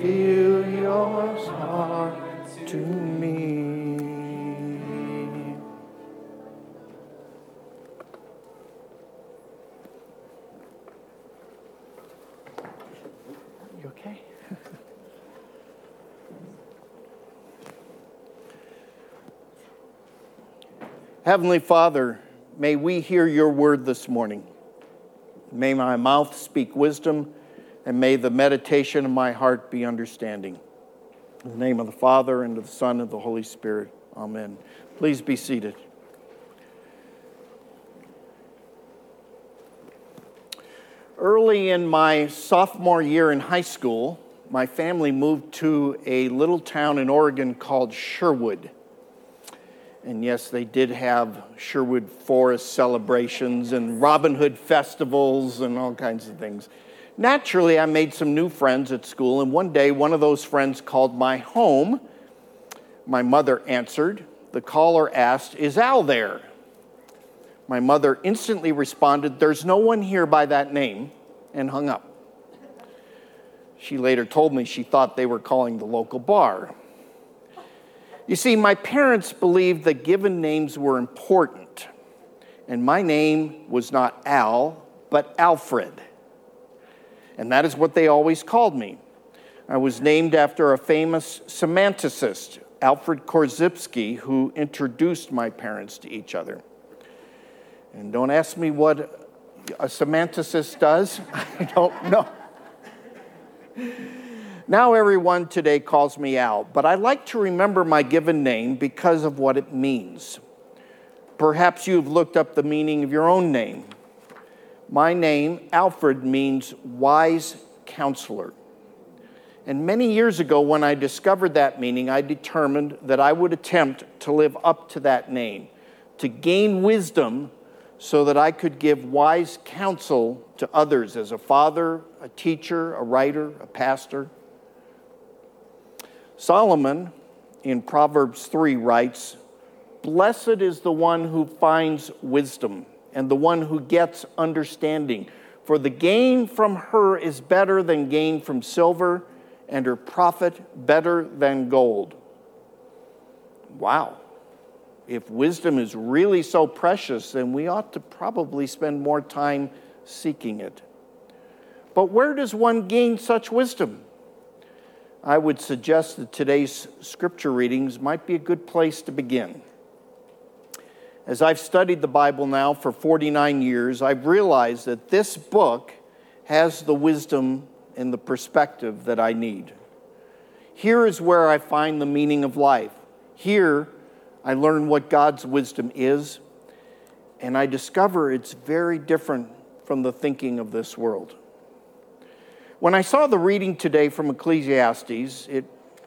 reveal your heart to me. You okay? Heavenly Father, may we hear your word this morning. May my mouth speak wisdom, and may the meditation of my heart be understanding. In the name of the Father, and of the Son, and of the Holy Spirit. Amen. Please be seated. Early in my sophomore year in high school, my family moved to a little town in Oregon called Sherwood. And yes, they did have Sherwood Forest celebrations and Robin Hood festivals and all kinds of things. Naturally, I made some new friends at school, and one day one of those friends called my home. My mother answered. The caller asked, Is Al there? My mother instantly responded, There's no one here by that name, and hung up. She later told me she thought they were calling the local bar. You see, my parents believed that given names were important, and my name was not Al, but Alfred. And that is what they always called me. I was named after a famous semanticist, Alfred Korzybski, who introduced my parents to each other. And don't ask me what a semanticist does, I don't know. Now, everyone today calls me Al, but I like to remember my given name because of what it means. Perhaps you've looked up the meaning of your own name. My name, Alfred, means wise counselor. And many years ago, when I discovered that meaning, I determined that I would attempt to live up to that name, to gain wisdom so that I could give wise counsel to others as a father, a teacher, a writer, a pastor. Solomon in Proverbs 3 writes, Blessed is the one who finds wisdom and the one who gets understanding, for the gain from her is better than gain from silver, and her profit better than gold. Wow. If wisdom is really so precious, then we ought to probably spend more time seeking it. But where does one gain such wisdom? I would suggest that today's scripture readings might be a good place to begin. As I've studied the Bible now for 49 years, I've realized that this book has the wisdom and the perspective that I need. Here is where I find the meaning of life. Here, I learn what God's wisdom is, and I discover it's very different from the thinking of this world. When I saw the reading today from Ecclesiastes, it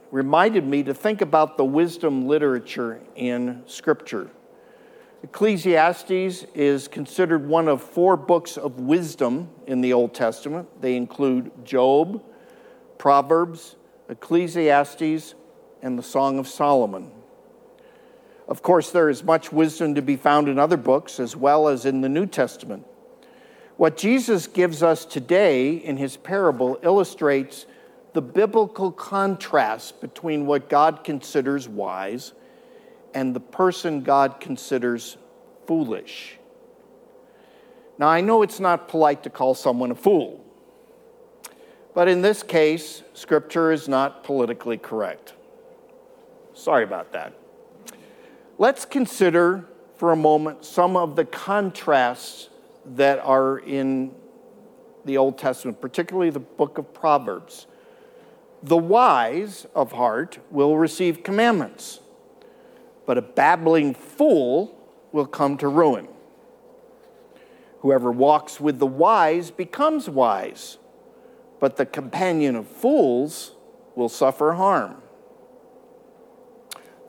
reminded me to think about the wisdom literature in Scripture. Ecclesiastes is considered one of four books of wisdom in the Old Testament. They include Job, Proverbs, Ecclesiastes, and the Song of Solomon. Of course, there is much wisdom to be found in other books as well as in the New Testament. What Jesus gives us today in his parable illustrates the biblical contrast between what God considers wise and the person God considers foolish. Now, I know it's not polite to call someone a fool, but in this case, Scripture is not politically correct. Sorry about that. Let's consider for a moment some of the contrasts that are in the Old Testament, particularly the book of Proverbs. The wise of heart will receive commandments but a babbling fool will come to ruin. Whoever walks with the wise becomes wise, but the companion of fools will suffer harm.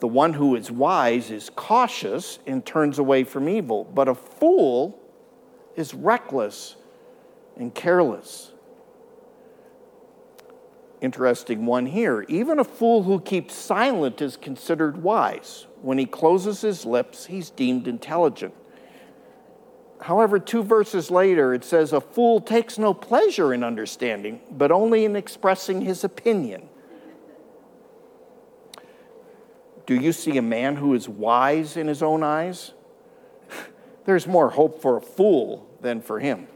The one who is wise is cautious and turns away from evil, but a fool is reckless and careless interesting one here. Even a fool who keeps silent is considered wise. When he closes his lips, he's deemed intelligent. However, two verses later, it says, A fool takes no pleasure in understanding, but only in expressing his opinion. Do you see a man who is wise in his own eyes? There's more hope for a fool than for him.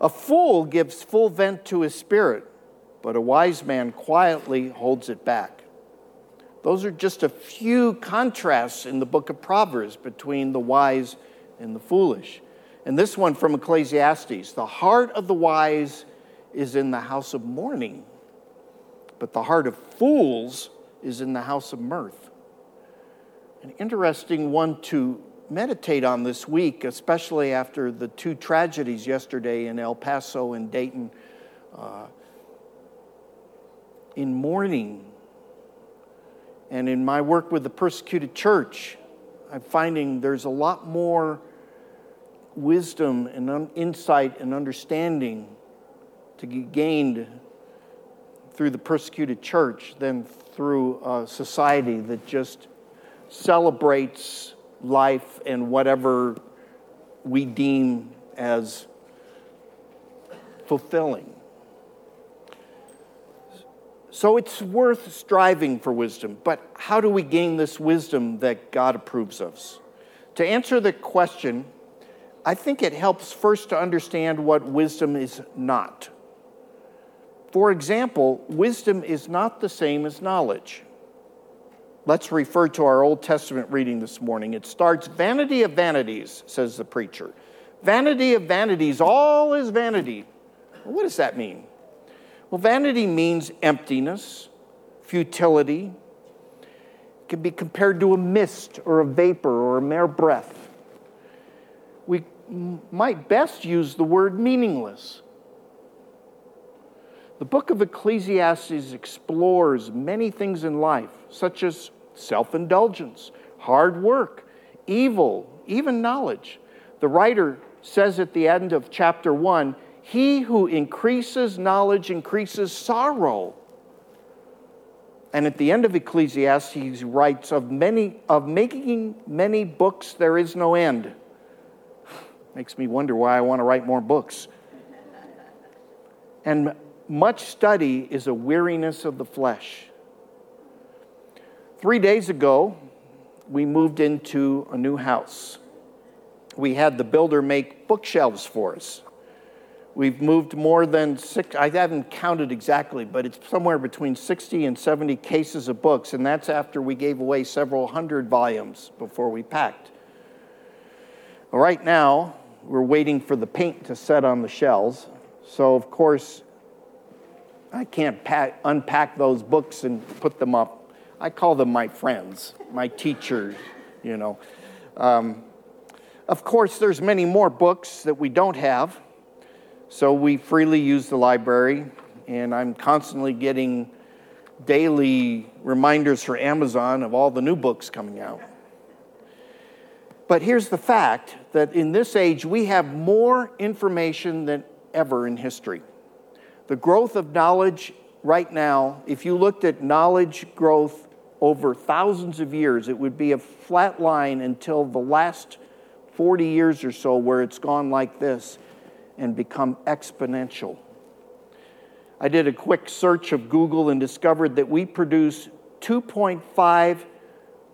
A fool gives full vent to his spirit, but a wise man quietly holds it back. Those are just a few contrasts in the book of Proverbs between the wise and the foolish. And this one from Ecclesiastes the heart of the wise is in the house of mourning, but the heart of fools is in the house of mirth. An interesting one to meditate on this week, especially after the two tragedies yesterday in El Paso and Dayton. Uh, in mourning and in my work with the persecuted church, I'm finding there's a lot more wisdom and insight and understanding to be gained through the persecuted church than through a society that just celebrates life and whatever we deem as fulfilling. So it's worth striving for wisdom, but how do we gain this wisdom that God approves of? To answer the question, I think it helps first to understand what wisdom is not. For example, wisdom is not the same as knowledge. Let's refer to our Old Testament reading this morning. It starts Vanity of vanities, says the preacher. Vanity of vanities, all is vanity. What does that mean? Well, vanity means emptiness, futility. It can be compared to a mist or a vapor or a mere breath. We might best use the word meaningless. The book of Ecclesiastes explores many things in life, such as self indulgence, hard work, evil, even knowledge. The writer says at the end of chapter 1 He who increases knowledge increases sorrow. And at the end of Ecclesiastes, he writes of many of making many books there is no end. Makes me wonder why I want to write more books. And much study is a weariness of the flesh. Three days ago, we moved into a new house. We had the builder make bookshelves for us. We've moved more than six, I haven't counted exactly, but it's somewhere between 60 and 70 cases of books, and that's after we gave away several hundred volumes before we packed. Right now, we're waiting for the paint to set on the shelves. So, of course, I can't pack, unpack those books and put them up I call them my friends, my teachers, you know. Um, of course, there's many more books that we don't have, so we freely use the library, and I'm constantly getting daily reminders for Amazon of all the new books coming out. But here's the fact that in this age, we have more information than ever in history. The growth of knowledge right now, if you looked at knowledge growth over thousands of years. It would be a flat line until the last 40 years or so, where it's gone like this and become exponential. I did a quick search of Google and discovered that we produce 2.5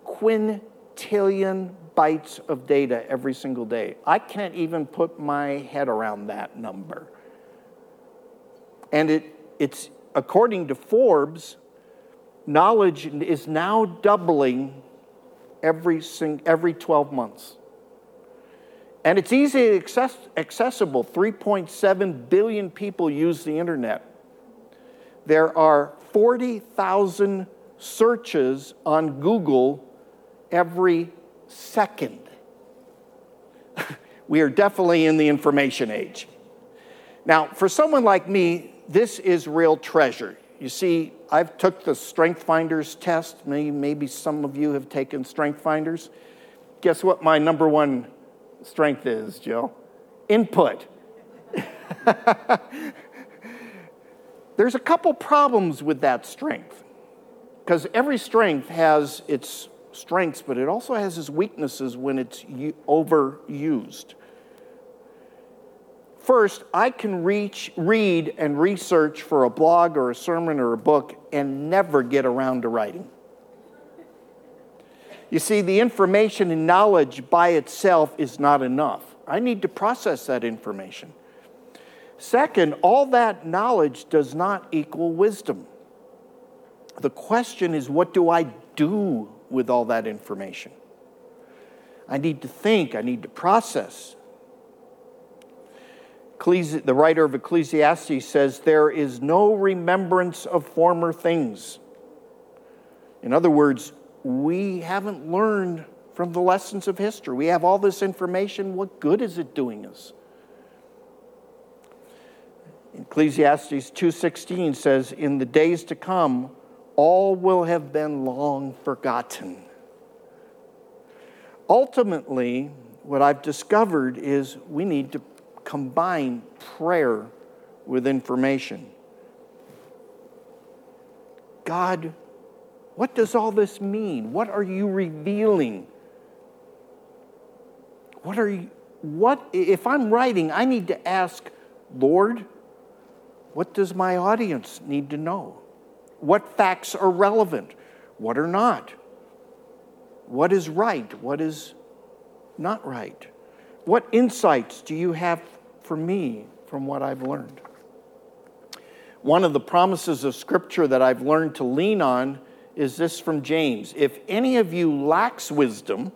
quintillion bytes of data every single day. I can't even put my head around that number. And it, it's according to Forbes, knowledge is now doubling every, sing, every 12 months. And it's easily access, accessible. 3.7 billion people use the internet. There are 40,000 searches on Google every second. we are definitely in the information age. Now, for someone like me, this is real treasure. You see, I've took the Strength Finders test. Maybe, maybe some of you have taken Strength Finders. Guess what my number one strength is, Joe? Input. There's a couple problems with that strength because every strength has its strengths, but it also has its weaknesses when it's overused. First, I can reach, read and research for a blog or a sermon or a book and never get around to writing. You see, the information and knowledge by itself is not enough. I need to process that information. Second, all that knowledge does not equal wisdom. The question is, what do I do with all that information? I need to think, I need to process. The writer of Ecclesiastes says, There is no remembrance of former things. In other words, we haven't learned from the lessons of history. We have all this information. What good is it doing us? Ecclesiastes 2:16 says, "In the days to come, all will have been long forgotten." Ultimately, what I've discovered is we need to combine prayer with information. God, what does all this mean? What are you revealing? What are you, what, if I'm writing, I need to ask, Lord, what does my audience need to know? What facts are relevant? What are not? What is right? What is not right? What insights do you have for me from what I've learned? One of the promises of Scripture that I've learned to lean on is this from James If any of you lacks wisdom,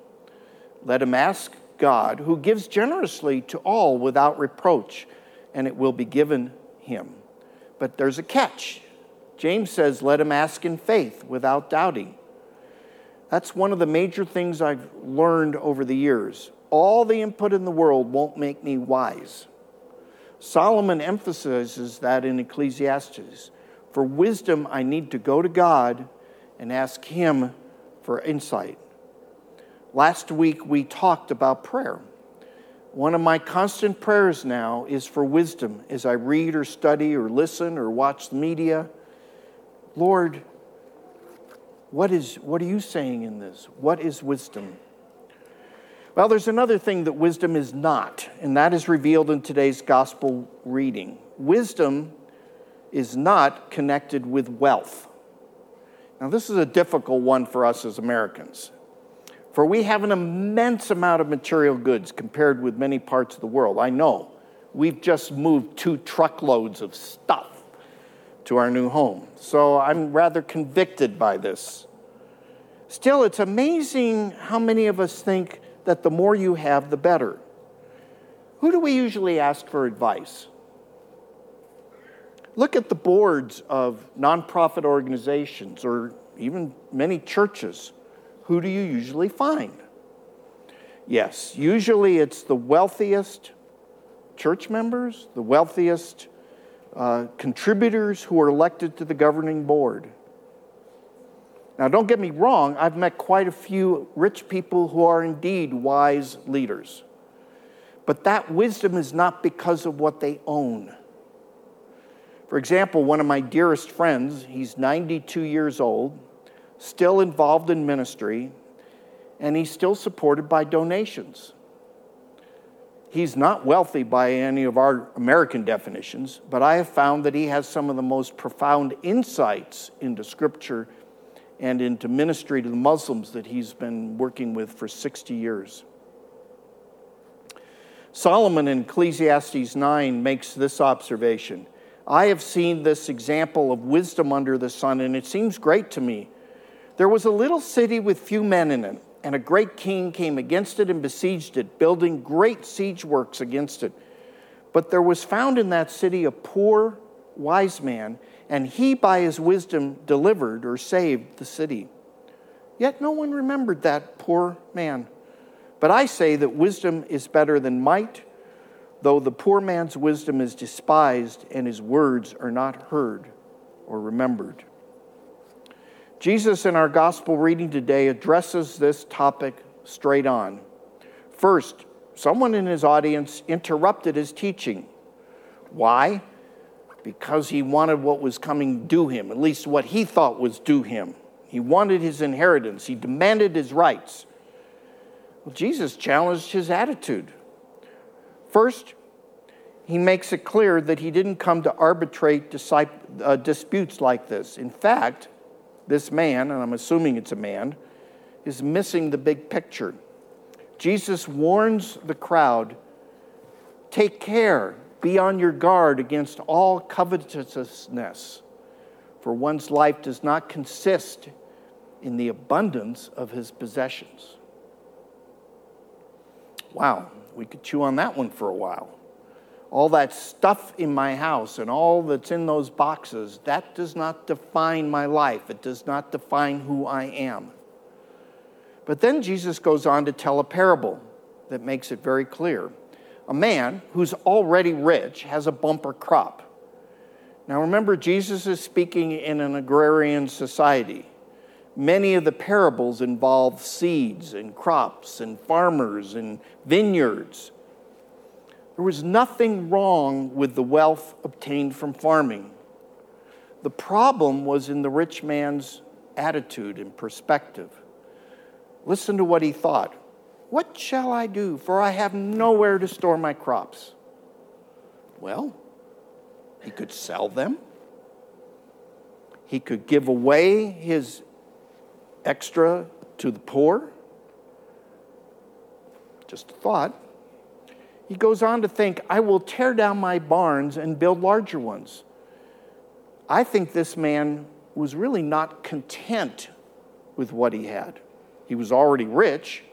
let him ask God, who gives generously to all without reproach, and it will be given him. But there's a catch. James says, let him ask in faith without doubting. That's one of the major things I've learned over the years. All the input in the world won't make me wise. Solomon emphasizes that in Ecclesiastes. For wisdom, I need to go to God and ask Him for insight. Last week, we talked about prayer. One of my constant prayers now is for wisdom as I read or study or listen or watch the media. Lord, what, is, what are you saying in this? What is wisdom? Well, there's another thing that wisdom is not, and that is revealed in today's gospel reading. Wisdom is not connected with wealth. Now, this is a difficult one for us as Americans, for we have an immense amount of material goods compared with many parts of the world. I know. We've just moved two truckloads of stuff to our new home. So I'm rather convicted by this. Still, it's amazing how many of us think that the more you have, the better. Who do we usually ask for advice? Look at the boards of nonprofit organizations or even many churches. Who do you usually find? Yes, usually it's the wealthiest church members, the wealthiest uh, contributors who are elected to the governing board. Now, don't get me wrong, I've met quite a few rich people who are indeed wise leaders. But that wisdom is not because of what they own. For example, one of my dearest friends, he's 92 years old, still involved in ministry, and he's still supported by donations. He's not wealthy by any of our American definitions, but I have found that he has some of the most profound insights into Scripture and into ministry to the Muslims that he's been working with for 60 years. Solomon in Ecclesiastes 9 makes this observation I have seen this example of wisdom under the sun, and it seems great to me. There was a little city with few men in it and a great king came against it and besieged it, building great siege works against it. But there was found in that city a poor, wise man, and he by his wisdom delivered or saved the city. Yet no one remembered that poor man. But I say that wisdom is better than might, though the poor man's wisdom is despised and his words are not heard or remembered. Jesus, in our gospel reading today, addresses this topic straight on. First, someone in his audience interrupted his teaching. Why? Because he wanted what was coming due him, at least what he thought was due him. He wanted his inheritance, he demanded his rights. Well, Jesus challenged his attitude. First, he makes it clear that he didn't come to arbitrate uh, disputes like this. In fact, this man, and I'm assuming it's a man, is missing the big picture. Jesus warns the crowd take care, be on your guard against all covetousness, for one's life does not consist in the abundance of his possessions. Wow, we could chew on that one for a while. All that stuff in my house and all that's in those boxes, that does not define my life. It does not define who I am. But then Jesus goes on to tell a parable that makes it very clear. A man who's already rich has a bumper crop. Now remember, Jesus is speaking in an agrarian society. Many of the parables involve seeds and crops and farmers and vineyards. There was nothing wrong with the wealth obtained from farming. The problem was in the rich man's attitude and perspective. Listen to what he thought. What shall I do? For I have nowhere to store my crops. Well, he could sell them. He could give away his extra to the poor. Just a thought. He goes on to think, I will tear down my barns and build larger ones. I think this man was really not content with what he had. He was already rich.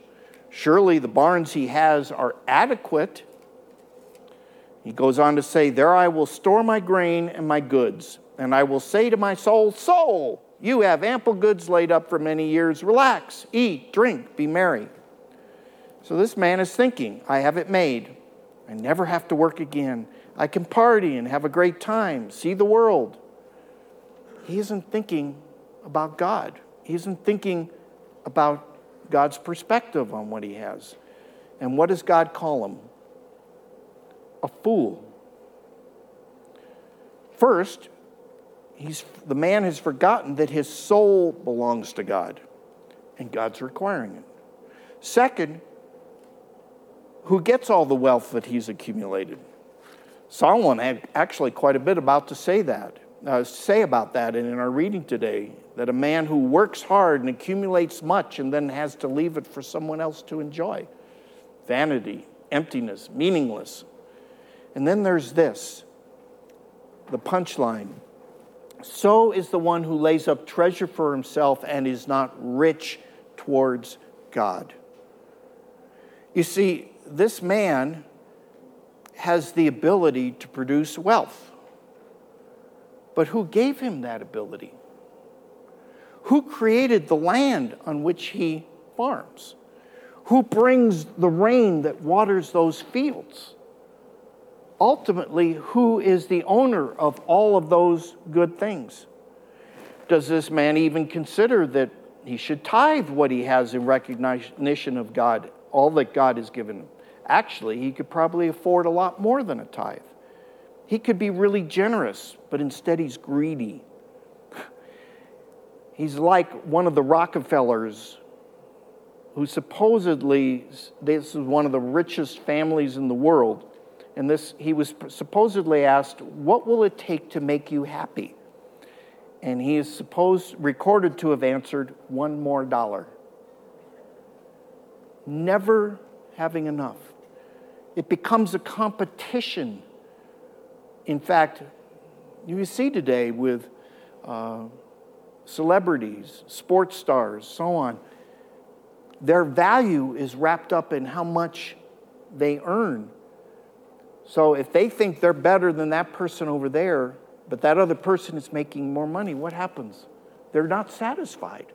Surely the barns he has are adequate. He goes on to say, There I will store my grain and my goods, and I will say to my soul, Soul, you have ample goods laid up for many years. Relax, eat, drink, be merry. So this man is thinking, I have it made. I never have to work again. I can party and have a great time, see the world. He isn't thinking about God. He isn't thinking about God's perspective on what he has. And what does God call him? A fool. First, he's, the man has forgotten that his soul belongs to God, and God's requiring it. Second, who gets all the wealth that he's accumulated? Solomon had actually quite a bit about to say that, uh, say about that, and in our reading today, that a man who works hard and accumulates much and then has to leave it for someone else to enjoy. Vanity, emptiness, meaningless. And then there's this the punchline so is the one who lays up treasure for himself and is not rich towards God. You see, this man has the ability to produce wealth. But who gave him that ability? Who created the land on which he farms? Who brings the rain that waters those fields? Ultimately, who is the owner of all of those good things? Does this man even consider that he should tithe what he has in recognition of God, all that God has given him? Actually, he could probably afford a lot more than a tithe. He could be really generous, but instead he's greedy. He's like one of the Rockefellers who supposedly, this is one of the richest families in the world and this, he was supposedly asked, What will it take to make you happy? And he is supposed, recorded to have answered, One more dollar. Never having enough. It becomes a competition. In fact, you see today with uh, celebrities, sports stars, so on, their value is wrapped up in how much they earn so if they think they're better than that person over there, but that other person is making more money, what happens? They're not satisfied.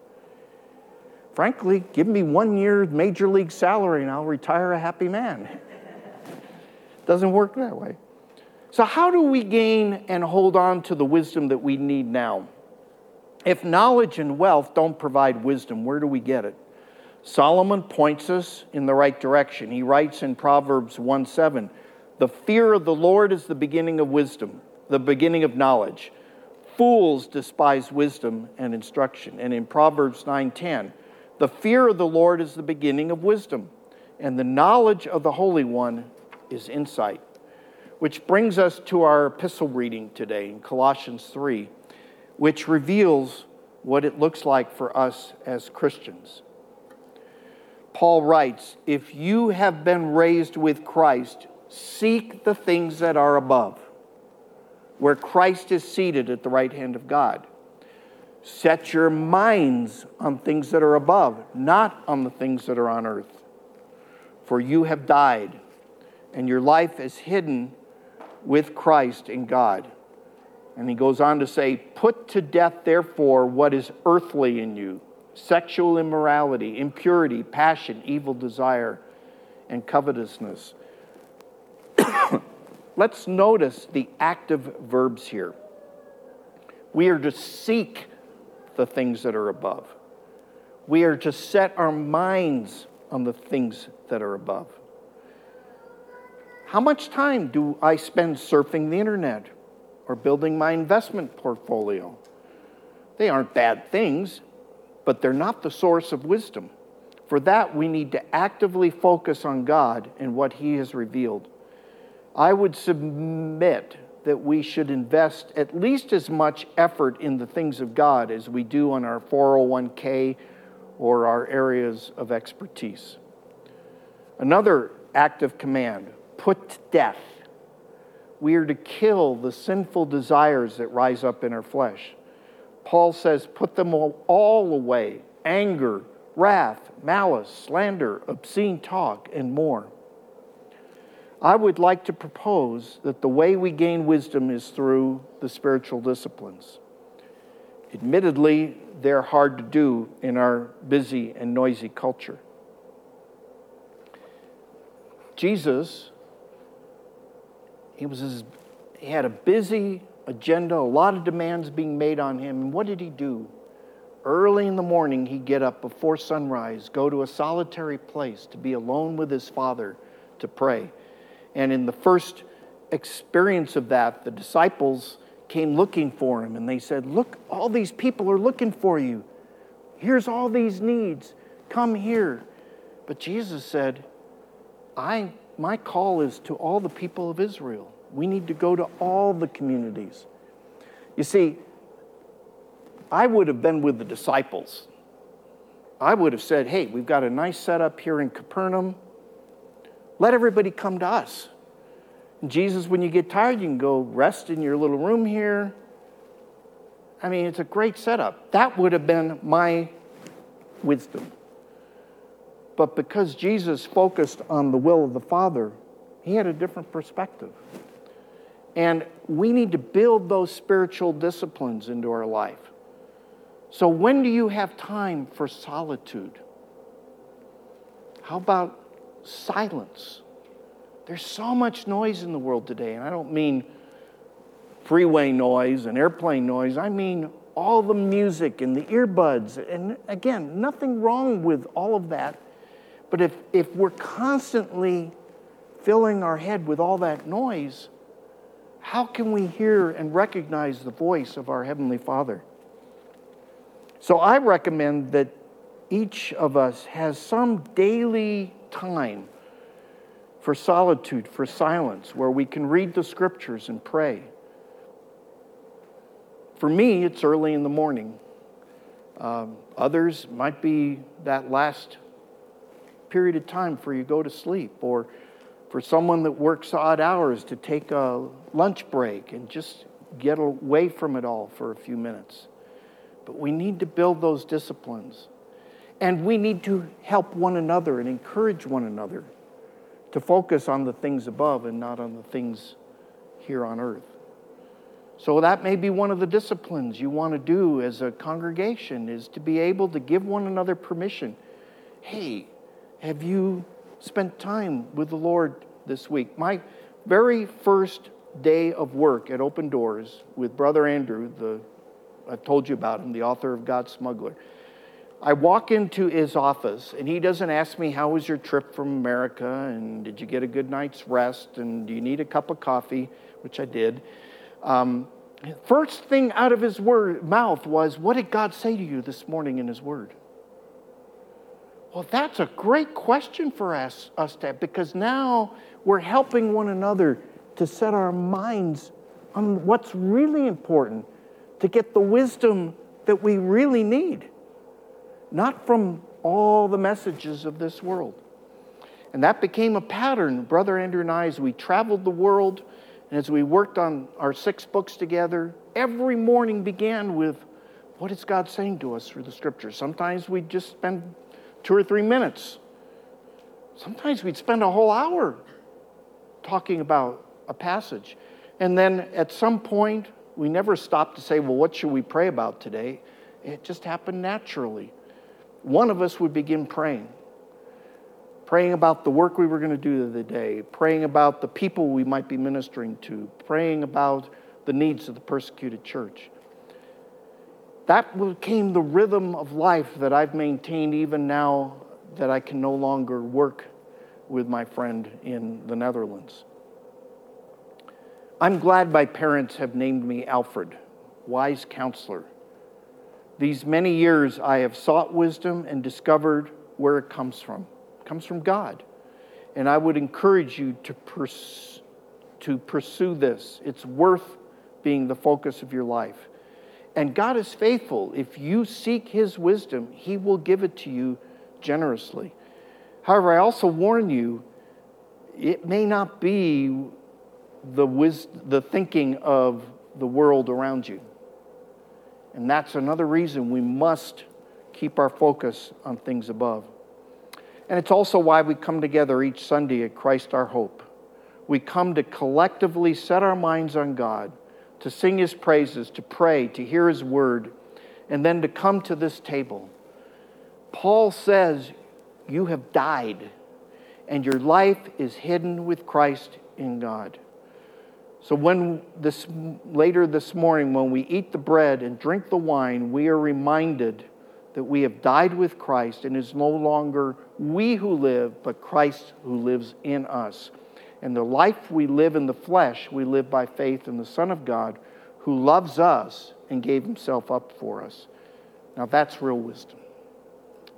Frankly, give me one year major league salary and I'll retire a happy man. Doesn't work that way. So, how do we gain and hold on to the wisdom that we need now? If knowledge and wealth don't provide wisdom, where do we get it? Solomon points us in the right direction. He writes in Proverbs 1 7, the fear of the Lord is the beginning of wisdom, the beginning of knowledge. Fools despise wisdom and instruction. And in Proverbs 9:10, the fear of the Lord is the beginning of wisdom, and the knowledge of the Holy One is insight. Which brings us to our epistle reading today in Colossians 3, which reveals what it looks like for us as Christians. Paul writes, If you have been raised with Christ, seek the things that are above, where Christ is seated at the right hand of God. Set your minds on things that are above, not on the things that are on earth. For you have died, and your life is hidden with Christ in God. And he goes on to say, Put to death, therefore, what is earthly in you sexual immorality, impurity, passion, evil desire, and covetousness. Let's notice the active verbs here. We are to seek the things that are above. We are to set our minds on the things that are above. How much time do I spend surfing the internet or building my investment portfolio? They aren't bad things, but they're not the source of wisdom. For that, we need to actively focus on God and what He has revealed. I would submit that we should invest at least as much effort in the things of God as we do on our 401k or our areas of expertise. Another active command put to death. We are to kill the sinful desires that rise up in our flesh. Paul says, put them all away anger, wrath, malice, slander, obscene talk, and more. I would like to propose that the way we gain wisdom is through the spiritual disciplines. Admittedly, they're hard to do in our busy and noisy culture. Jesus, he was he had a busy agenda, a lot of demands being made on him. And what did he do? Early in the morning, he'd get up before sunrise, go to a solitary place to be alone with his father to pray. And in the first experience of that, the disciples came looking for him and they said, Look, all these people are looking for you. Here's all these needs. Come here. But Jesus said, I, my call is to all the people of Israel. We need to go to all the communities. You see, I would have been with the disciples. I would have said, Hey, we've got a nice setup here in Capernaum. Let everybody come to us. And Jesus, when you get tired, you can go rest in your little room here. I mean, it's a great setup. That would have been my wisdom. But because Jesus focused on the will of the Father, he had a different perspective. And we need to build those spiritual disciplines into our life. So, when do you have time for solitude? How about silence. There's so much noise in the world today, and I don't mean freeway noise and airplane noise. I mean all the music and the earbuds. And again, nothing wrong with all of that. But if, if we're constantly filling our head with all that noise, how can we hear and recognize the voice of our Heavenly Father? So I recommend that each of us has some daily time for solitude, for silence, where we can read the scriptures and pray. For me, it's early in the morning. Um, others might be that last period of time before you go to sleep, or for someone that works odd hours to take a lunch break and just get away from it all for a few minutes. But we need to build those disciplines. And we need to help one another and encourage one another to focus on the things above and not on the things here on earth. So that may be one of the disciplines you want to do as a congregation is to be able to give one another permission. Hey, have you spent time with the Lord this week? My very first day of work at Open Doors with Brother Andrew, the I've told you about him, the author of God's Smuggler. I walk into his office and he doesn't ask me, How was your trip from America? And did you get a good night's rest? And do you need a cup of coffee? Which I did. Um, first thing out of his word, mouth was, What did God say to you this morning in his word? Well, that's a great question for us, us to have because now we're helping one another to set our minds on what's really important to get the wisdom that we really need not from all the messages of this world. And that became a pattern, Brother Andrew and I, as we traveled the world and as we worked on our six books together. Every morning began with, What is God saying to us through the scriptures? Sometimes we'd just spend two or three minutes. Sometimes we'd spend a whole hour talking about a passage. And then at some point, we never stopped to say, Well, what should we pray about today? It just happened naturally. One of us would begin praying praying about the work we were going to do the day, praying about the people we might be ministering to, praying about the needs of the persecuted church. That became the rhythm of life that I've maintained even now that I can no longer work with my friend in the Netherlands. I'm glad my parents have named me Alfred, wise counselor. These many years I have sought wisdom and discovered where it comes from It comes from God. And I would encourage you to, pers- to pursue this. It's worth being the focus of your life. And God is faithful. If you seek His wisdom, He will give it to you generously. However, I also warn you, it may not be the, wis- the thinking of the world around you. And that's another reason we must keep our focus on things above. And it's also why we come together each Sunday at Christ our Hope. We come to collectively set our minds on God, to sing His praises, to pray, to hear His word, and then to come to this table. Paul says, You have died, and your life is hidden with Christ in God. So when this later this morning when we eat the bread and drink the wine, we are reminded that we have died with Christ and is no longer we who live, but Christ who lives in us. And the life we live in the flesh, we live by faith in the Son of God who loves us and gave himself up for us. Now that's real wisdom.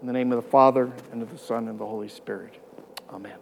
In the name of the Father, and of the Son, and the Holy Spirit. Amen.